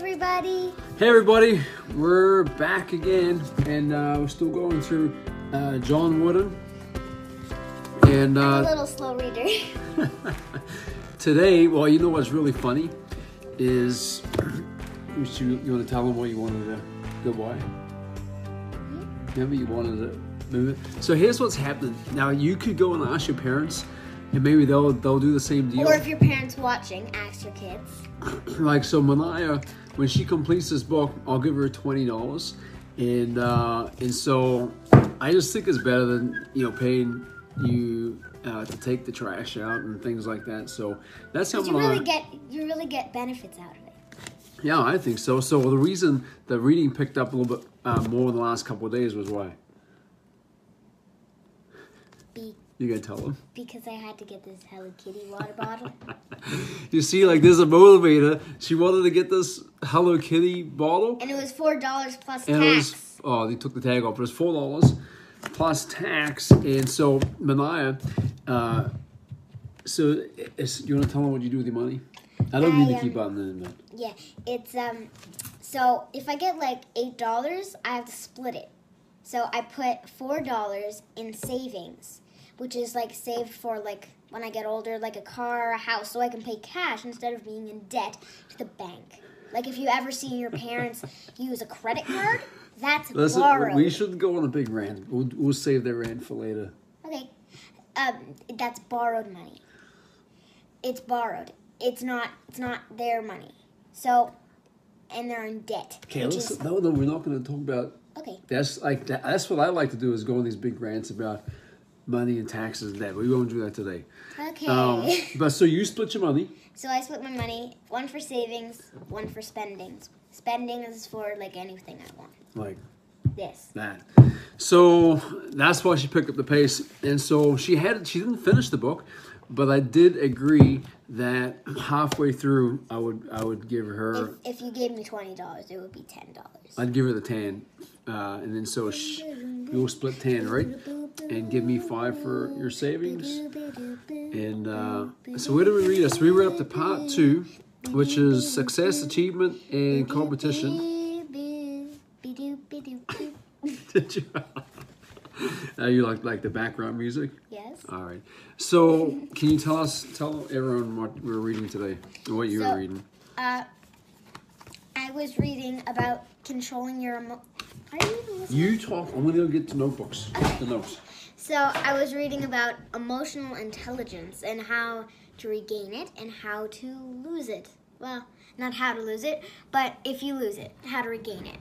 everybody. Hey everybody, we're back again, and uh, we're still going through uh, John Wooden. And I'm a uh, little slow reader. today, well, you know what's really funny is you, you want to tell them what you wanted to go by? Remember you wanted to move it. So here's what's happening. Now you could go and ask your parents, and maybe they'll they'll do the same deal. or if your parents watching, ask your kids. like so Manaya, when she completes this book, I'll give her twenty dollars, and uh, and so I just think it's better than you know paying you uh, to take the trash out and things like that. So that's how You really get you really get benefits out of it. yeah, I think so. So the reason the reading picked up a little bit uh, more in the last couple of days was why Be, you gotta tell them. because I had to get this Hello Kitty water bottle. You see, like there's a motivator. She wanted to get this Hello Kitty bottle. and it was four dollars plus And it tax. was oh, they took the tag off. It was four dollars plus tax, and so Manaya. Uh, so, is, you want to tell them what you do with your money? I don't mean I, to keep um, on the but Yeah, it's um. So if I get like eight dollars, I have to split it. So I put four dollars in savings, which is like saved for like when I get older, like a car, or a house, so I can pay cash instead of being in debt to the bank. Like if you ever see your parents use a credit card, that's Listen, borrowed. we should go on a big rant. We'll, we'll save that rant for later. Okay, um, that's borrowed money. It's borrowed. It's not. It's not their money. So, and they're in debt. Okay, listen. is No, no, we're not going to talk about. Okay. That's like that, that's what I like to do is go on these big rants about money and taxes and that. But we won't do that today. Okay. Um, but so you split your money. so I split my money. One for savings, one for spendings. Spending is for like anything I want. Like This. that. So that's why she picked up the pace. And so she had she didn't finish the book, but I did agree that halfway through I would I would give her If, if you gave me twenty dollars, it would be ten dollars. I'd give her the tan, uh, and then so sh you'll split tan right, and give me five for your savings. And uh, so where do we read this? We read up to part two, which is success, achievement, and competition. Did you? uh, you like like the background music? All right. So, can you tell us, tell everyone what we're reading today, what you So- were reading? Uh, I was reading about controlling your emo- Are you talk. I'm gonna go get the notebooks, the notes. So I was reading about emotional intelligence and how to regain it and how to lose it. Well, not how to lose it, but if you lose it, how to regain it.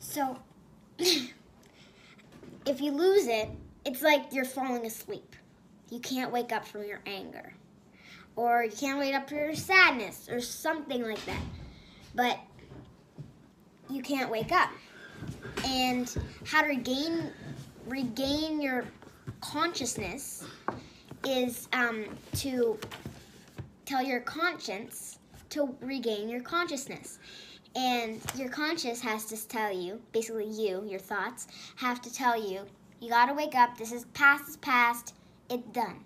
So if you lose it, it's like you're falling asleep. You can't wake up from your anger. Or you can't wake up from your sadness or something like that. But you can't wake up. And how to regain regain your consciousness is um, to tell your conscience to regain your consciousness. And your conscience has to tell you, basically you, your thoughts, have to tell you, you gotta wake up, this is past is past, it's done.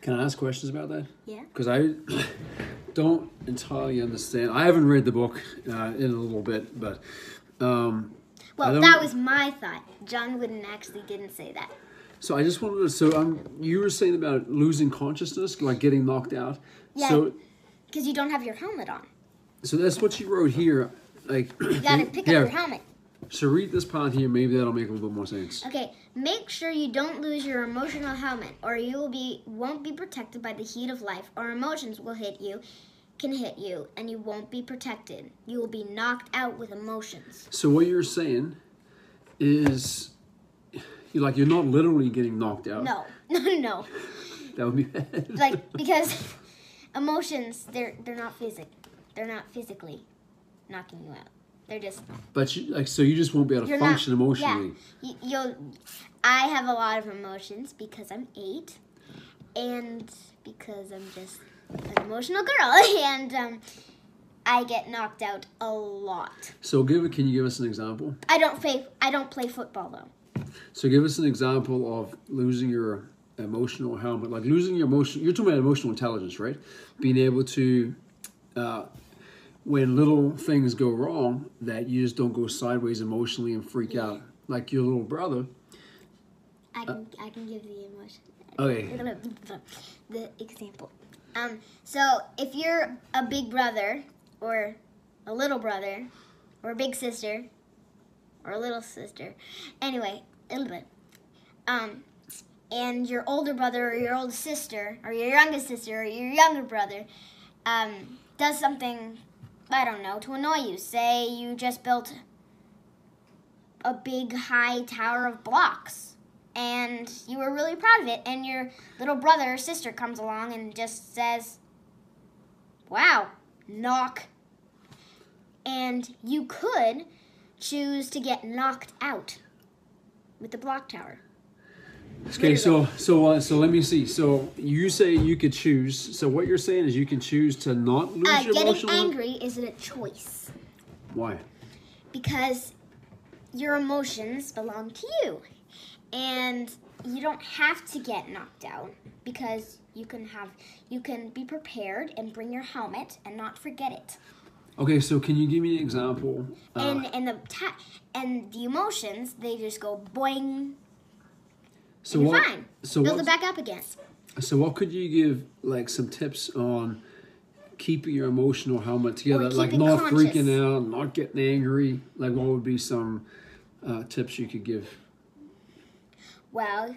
Can I ask questions about that? Yeah? Because I don't entirely understand. I haven't read the book uh, in a little bit, but um, Well, that was my thought. John Wooden actually didn't say that. so I just wanted to. So um, you were saying about losing consciousness, like getting knocked out. Yeah. So Because you don't have your helmet on. so that's what you wrote here. Like You gotta pick up yeah. your helmet. So read this part here. Maybe that'll make a little bit more sense. Okay, make sure you don't lose your emotional helmet, or you will be won't be protected by the heat of life, or emotions will hit you, can hit you, and you won't be protected. You will be knocked out with emotions. So what you're saying is, you like you're not literally getting knocked out. No, no, no. That would be bad. Like because emotions, they're they're not physic, they're not physically knocking you out. They're just But you, like, so you just won't be able to function not, emotionally. Yeah, you, you'll. I have a lot of emotions because I'm eight, and because I'm just an emotional girl, and um, I get knocked out a lot. So give. Can you give us an example? I don't play. I don't play football though. So give us an example of losing your emotional helmet, like losing your emotion. You're talking about emotional intelligence, right? Being able to, uh, when little things go wrong that you just don't go sideways emotionally and freak out like your little brother. I can I can give the emotion. Okay. The example. Um. So if you're a big brother or a little brother or a big sister or a little sister, anyway, a little bit. Um. And your older brother or your older sister or your youngest sister or your younger brother um, does something I don't know to annoy you. Say you just built a big high tower of blocks and you were really proud of it and your little brother or sister comes along and just says wow knock and you could choose to get knocked out with the block tower Okay, so so uh, so let me see. So you say you could choose. So what you're saying is you can choose to not lose uh, your getting emotional. angry isn't a choice Why? because your emotions belong to you and you don't have to get knocked out because you can have you can be prepared and bring your helmet and not forget it Okay, so can you give me an example? Uh, and and the ta- and the emotions they just go boing so and you're what? fine So build what? it back up again So what could you give like some tips on keeping your emotional helmet together, like not conscious. freaking out, not getting angry? Like what would be some uh, tips you could give? well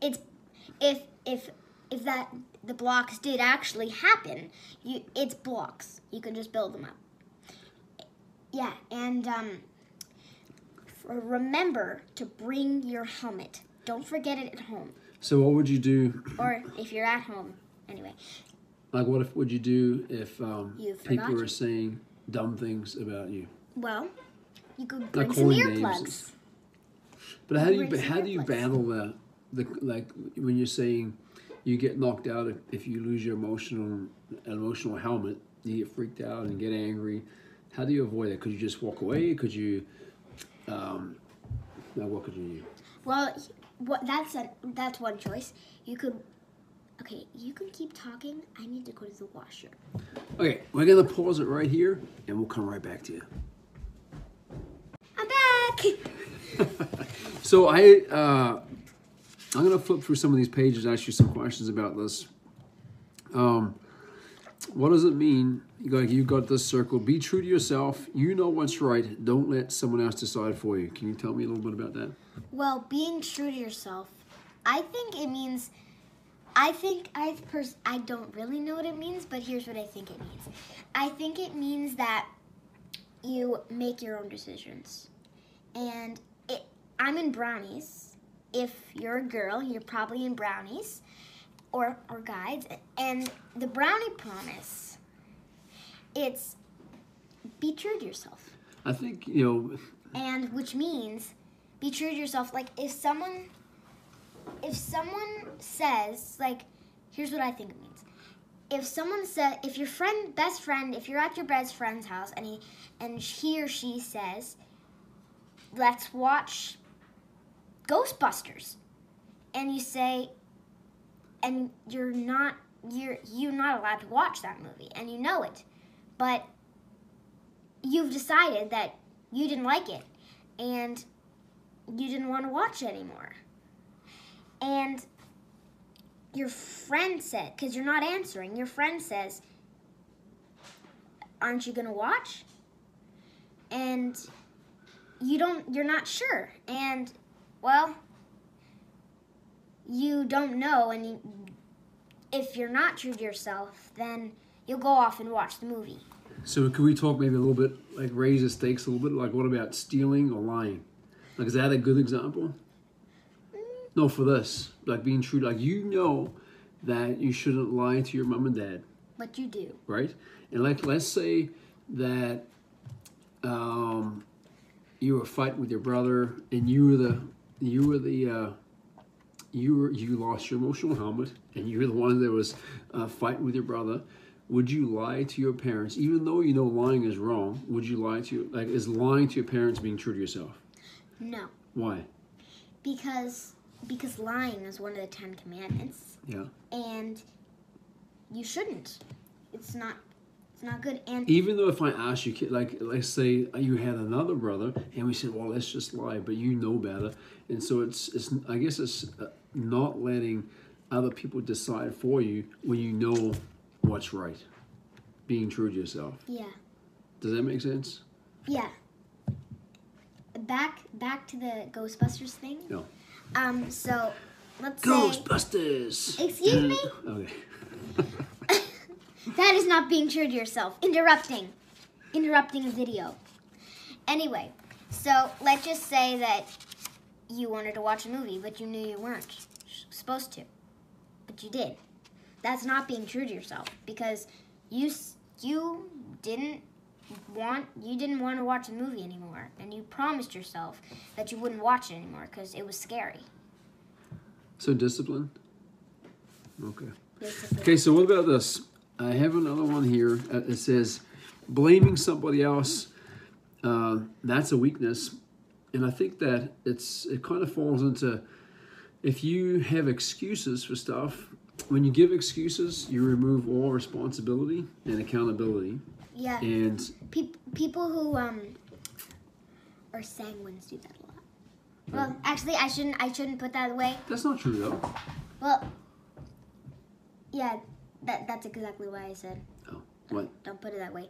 it's if if if that the blocks did actually happen you it's blocks you can just build them up yeah and um remember to bring your helmet don't forget it at home So what would you do? or if you're at home anyway Like what if would you do if um, people were saying dumb things about you? well you could bring some calling names. earplugs But how do you how do you earplugs. battle that? The like when you're saying you get knocked out if, if you lose your emotional emotional helmet, you get freaked out and get angry. How do you avoid that? Could you just walk away? Could you? Um, now what could you do? well what that's a that's one choice you could okay you can keep talking i need to go to the washroom Okay, we're gonna pause it right here, and we'll come right back to you. i'm back So I, uh, I'm gonna flip through some of these pages, ask you some questions about this. Um, what does it mean? Like you got this circle. Be true to yourself. You know what's right. Don't let someone else decide for you. Can you tell me a little bit about that? Well, being true to yourself, I think it means. I think I pers- I don't really know what it means, but here's what I think it means. I think it means that you make your own decisions, and it. I'm in brownies. If you're a girl, you're probably in brownies, or or guides, and the brownie promise. It's be true to yourself I think you know. and which means be true to yourself like if someone if someone says like here's what i think it means if someone said if your friend best friend if you're at your best friend's house and he and he or she says let's watch ghostbusters and you say and you're not you're you're not allowed to watch that movie and you know it but you've decided that you didn't like it and you didn't want to watch it anymore. And your friend said, because you're not answering, your friend says, Aren't you going to watch? And you don't, you're not sure. And, well, you don't know. And you, if you're not true to yourself, then you'll go off and watch the movie. So could we talk maybe a little bit like raise the stakes a little bit? Like what about stealing or lying? Like is that a good example? No, for this, like being true, like you know that you shouldn't lie to your mom and dad. But you do. right? And like, let's say that um, you were fighting with your brother, and you were the you were the uh, you were you lost your emotional helmet, and you're the one that was uh, fighting with your brother. Would you lie to your parents, even though you know lying is wrong? Would you lie to like is lying to your parents being true to yourself? No. Why? Because because lying is one of the Ten Commandments, Yeah. and you shouldn't. It's not. It's not good. And even though if I ask you, like, let's say you had another brother, and we said, well, let's just lie, but you know better, and so it's, it's I guess it's uh, not letting other people decide for you when you know what's right, being true to yourself. yeah, Does that make sense? yeah. Back back to the Ghostbusters thing. No. Um. So let's say Ghostbusters. Excuse me? Okay. that is not being true to yourself. Interrupting, interrupting a video. Anyway, so let's just say that you wanted to watch a movie, but you knew you weren't supposed to, but you did. That's not being true to yourself because you you didn't want you didn't want to watch a movie anymore, and you promised yourself that you wouldn't watch it anymore because it was scary. So discipline. Okay. Basically. Okay, so what about this? I have another one here. Uh, It says, blaming somebody else. Uh, that's a weakness, and I think that it's it kind of falls into if you have excuses for stuff. When you give excuses, you remove all responsibility and accountability, Yeah. and Peop people who um are sanguines do that a lot. Well, actually, I shouldn't. I shouldn't put that away. that's not true though. Well, yeah, that that's exactly why I said Oh, what? don't put it that way,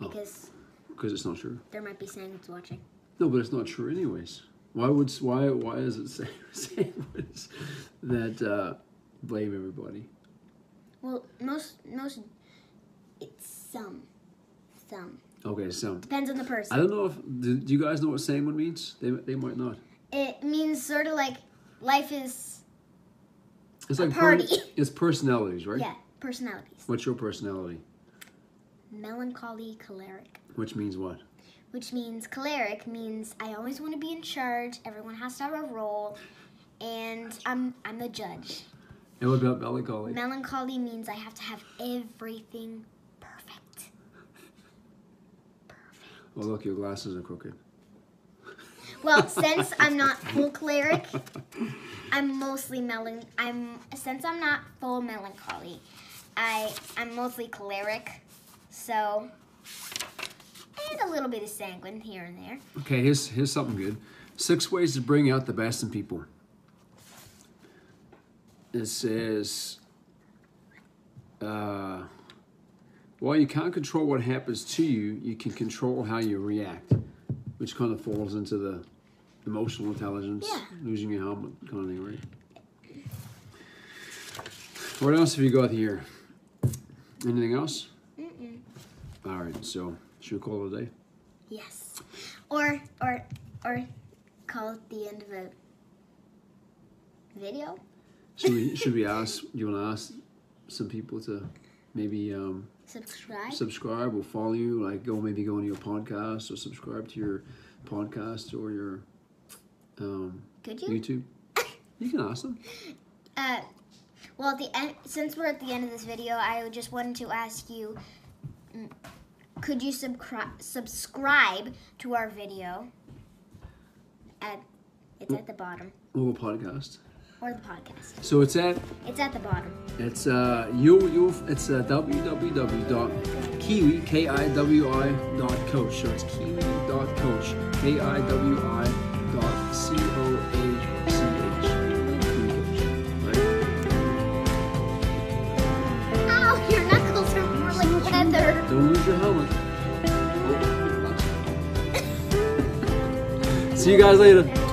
Oh. because Because it's not true. there might be sanguines watching. No, but it's not true anyways. Why would why why is it say, saying that uh, blame everybody? Well, most most it's some some Okay, so depends on the person. I don't know if do, do you guys know what sanguine means? They they might not. It means sort of like life is It's like party. it's personalities, right? yeah personalities. What's your personality? Melancholy, choleric. Which means what? Which means choleric means I always want to be in charge. Everyone has to have a role, and I'm I'm the judge. And what about melancholy? Melancholy means I have to have everything perfect. Perfect. Oh, look, your glasses are crooked. Well, since I'm not full choleric, I'm mostly melan. I'm since I'm not full melancholy, I I'm mostly choleric, so a little bit of sanguine here and there. Okay, here's here's something good. Six ways to bring out the best in people. It says, uh, while you can't control what happens to you, you can control how you react, which kind of falls into the emotional intelligence, Yeah. losing your helmet kind of thing, right? What else have you got here? Anything else? Mm-mm. All right, so should we call it a day? Yes. Or or or call it the end of a video. Should we should we ask? Do you want to ask some people to maybe um, Subscribe. subscribe or follow you? Like go maybe go on your podcast or subscribe to your podcast or your um, Could you? YouTube. You can ask them. Uh, well, at the end, since we're at the end of this video, I just wanted to ask you: mm, Could you subscribe subscribe to our video? At it's at the bottom Or the podcast. or the podcast. So it's at It's at the bottom. it's uh you you it's uh, www.kiwi k i w i dot coach. So it's kiwi dot coach k i w i dot c o a See you guys later.